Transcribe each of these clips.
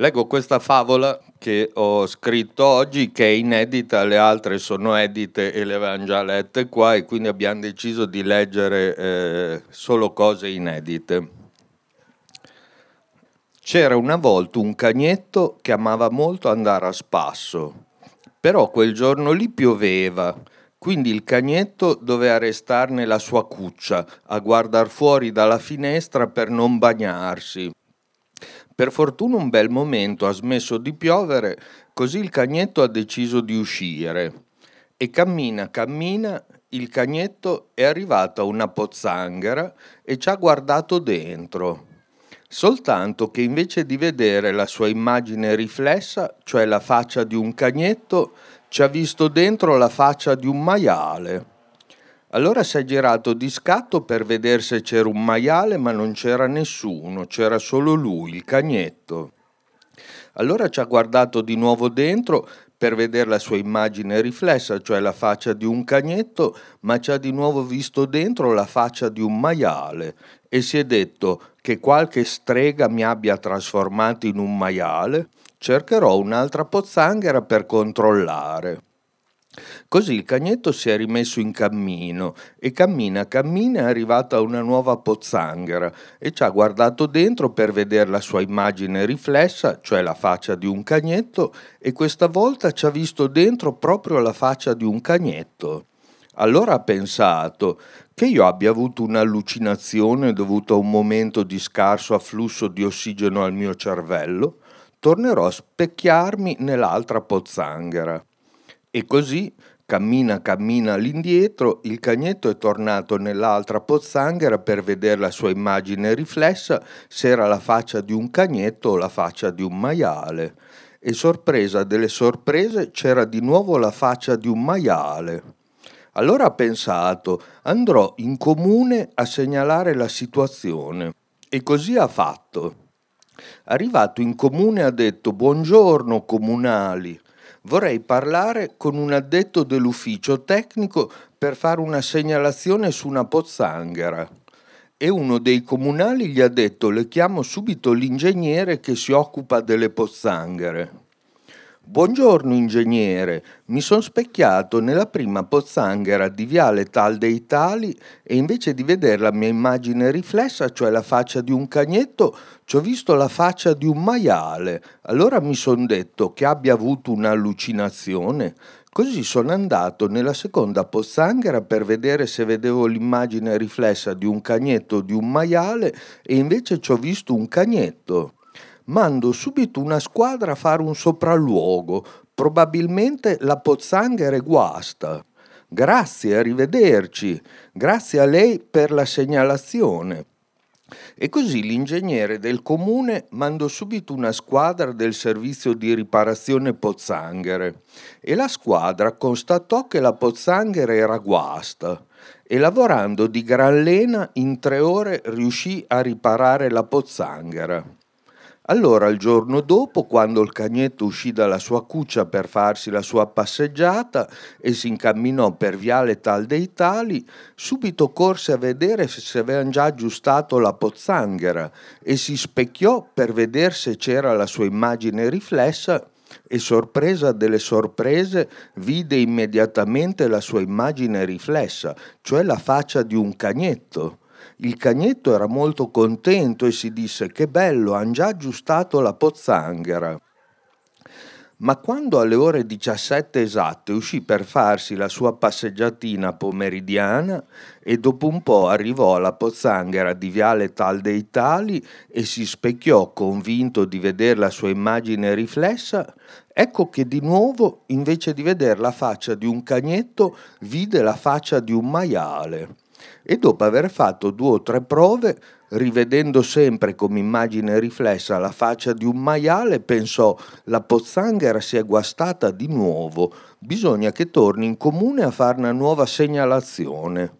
Leggo questa favola che ho scritto oggi, che è inedita, le altre sono edite e le avevamo già lette qua e quindi abbiamo deciso di leggere eh, solo cose inedite. C'era una volta un cagnetto che amava molto andare a spasso, però quel giorno lì pioveva, quindi il cagnetto doveva restarne la sua cuccia a guardare fuori dalla finestra per non bagnarsi per fortuna un bel momento ha smesso di piovere, così il cagnetto ha deciso di uscire. E cammina, cammina, il cagnetto è arrivato a una pozzanghera e ci ha guardato dentro. Soltanto che invece di vedere la sua immagine riflessa, cioè la faccia di un cagnetto, ci ha visto dentro la faccia di un maiale. Allora si è girato di scatto per vedere se c'era un maiale, ma non c'era nessuno, c'era solo lui, il cagnetto. Allora ci ha guardato di nuovo dentro per vedere la sua immagine riflessa, cioè la faccia di un cagnetto, ma ci ha di nuovo visto dentro la faccia di un maiale e si è detto che qualche strega mi abbia trasformato in un maiale, cercherò un'altra pozzanghera per controllare. Così il cagnetto si è rimesso in cammino e cammina, cammina è arrivato a una nuova pozzanghera e ci ha guardato dentro per vedere la sua immagine riflessa, cioè la faccia di un cagnetto, e questa volta ci ha visto dentro proprio la faccia di un cagnetto. Allora ha pensato che io abbia avuto un'allucinazione dovuta a un momento di scarso afflusso di ossigeno al mio cervello, tornerò a specchiarmi nell'altra pozzanghera. E così, cammina cammina all'indietro, il cagnetto è tornato nell'altra pozzanghera per vedere la sua immagine riflessa se era la faccia di un cagnetto o la faccia di un maiale. E sorpresa delle sorprese c'era di nuovo la faccia di un maiale. Allora ha pensato, andrò in comune a segnalare la situazione. E così ha fatto. Arrivato in comune ha detto buongiorno comunali, vorrei parlare con un addetto dell'ufficio tecnico per fare una segnalazione su una pozzanghera. E uno dei comunali gli ha detto le chiamo subito l'ingegnere che si occupa delle pozzanghere. Buongiorno ingegnere, mi sono specchiato nella prima pozzanghera di Viale Tal dei Tali e invece di vedere la mia immagine riflessa, cioè la faccia di un cagnetto, ci ho visto la faccia di un maiale. Allora mi sono detto che abbia avuto un'allucinazione. Così sono andato nella seconda pozzanghera per vedere se vedevo l'immagine riflessa di un cagnetto o di un maiale e invece ci ho visto un cagnetto mando subito una squadra a fare un sopralluogo, probabilmente la pozzanghera è guasta. Grazie, arrivederci. Grazie a lei per la segnalazione. E così l'ingegnere del comune mandò subito una squadra del servizio di riparazione pozzanghere e la squadra constatò che la pozzanghera era guasta e lavorando di gran lena in tre ore riuscì a riparare la pozzanghera. Allora il giorno dopo, quando il cagnetto uscì dalla sua cuccia per farsi la sua passeggiata e si incamminò per viale tal dei tali, subito corse a vedere se avevano già aggiustato la pozzanghera e si specchiò per vedere se c'era la sua immagine riflessa e sorpresa delle sorprese vide immediatamente la sua immagine riflessa, cioè la faccia di un cagnetto. Il cagnetto era molto contento e si disse che bello, han già aggiustato la pozzanghera. Ma quando alle ore 17 esatte uscì per farsi la sua passeggiatina pomeridiana e dopo un po' arrivò alla pozzanghera di Viale Tal dei Tali e si specchiò convinto di vedere la sua immagine riflessa, ecco che di nuovo, invece di vedere la faccia di un cagnetto, vide la faccia di un maiale e dopo aver fatto due o tre prove, rivedendo sempre come immagine riflessa la faccia di un maiale, pensò la pozzanghera si è guastata di nuovo, bisogna che torni in comune a fare una nuova segnalazione.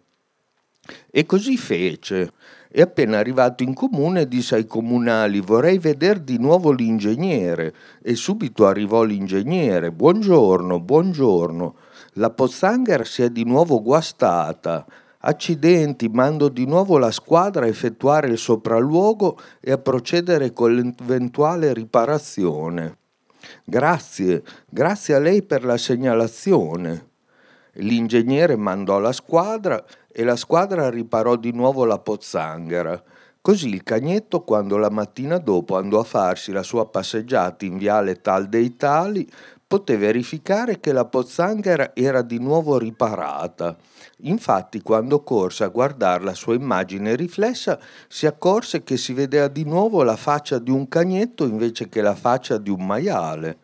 E così fece. E appena arrivato in comune disse ai comunali vorrei vedere di nuovo l'ingegnere. E subito arrivò l'ingegnere. Buongiorno, buongiorno. La pozzanghera si è di nuovo guastata Accidenti, mando di nuovo la squadra a effettuare il sopralluogo e a procedere con l'eventuale riparazione. Grazie, grazie a lei per la segnalazione. L'ingegnere mandò la squadra e la squadra riparò di nuovo la pozzanghera. Così il cagnetto, quando la mattina dopo andò a farsi la sua passeggiata in viale Tal dei Tali, poté verificare che la pozzanghera era di nuovo riparata. Infatti, quando corse a guardare la sua immagine riflessa, si accorse che si vedeva di nuovo la faccia di un cagnetto invece che la faccia di un maiale.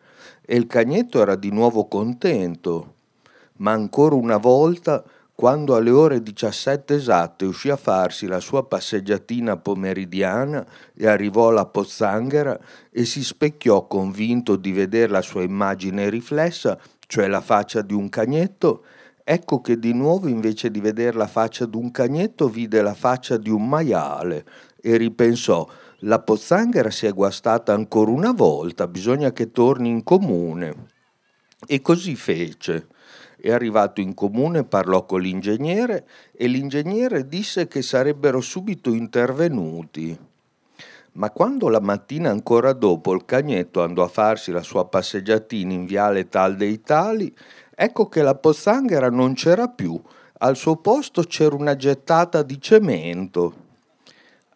E il cagnetto era di nuovo contento. Ma ancora una volta quando alle ore 17 esatte uscì a farsi la sua passeggiatina pomeridiana e arrivò alla pozzanghera e si specchiò convinto di vedere la sua immagine riflessa, cioè la faccia di un cagnetto, ecco che di nuovo invece di vedere la faccia di un cagnetto vide la faccia di un maiale e ripensò la pozzanghera si è guastata ancora una volta, bisogna che torni in comune. E così fece è arrivato in comune, parlò con l'ingegnere e l'ingegnere disse che sarebbero subito intervenuti. Ma quando la mattina ancora dopo il cagnetto andò a farsi la sua passeggiatina in viale Tal dei Tali, ecco che la pozzanghera non c'era più, al suo posto c'era una gettata di cemento.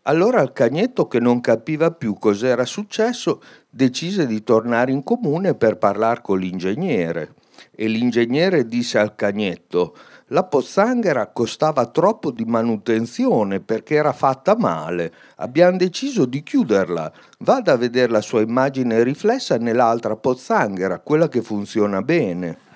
Allora il cagnetto, che non capiva più cos'era successo, decise di tornare in comune per parlare con l'ingegnere e l'ingegnere disse al cagnetto la pozzanghera costava troppo di manutenzione perché era fatta male. Abbiamo deciso di chiuderla. Vada a vedere la sua immagine riflessa nell'altra pozzanghera, quella che funziona bene.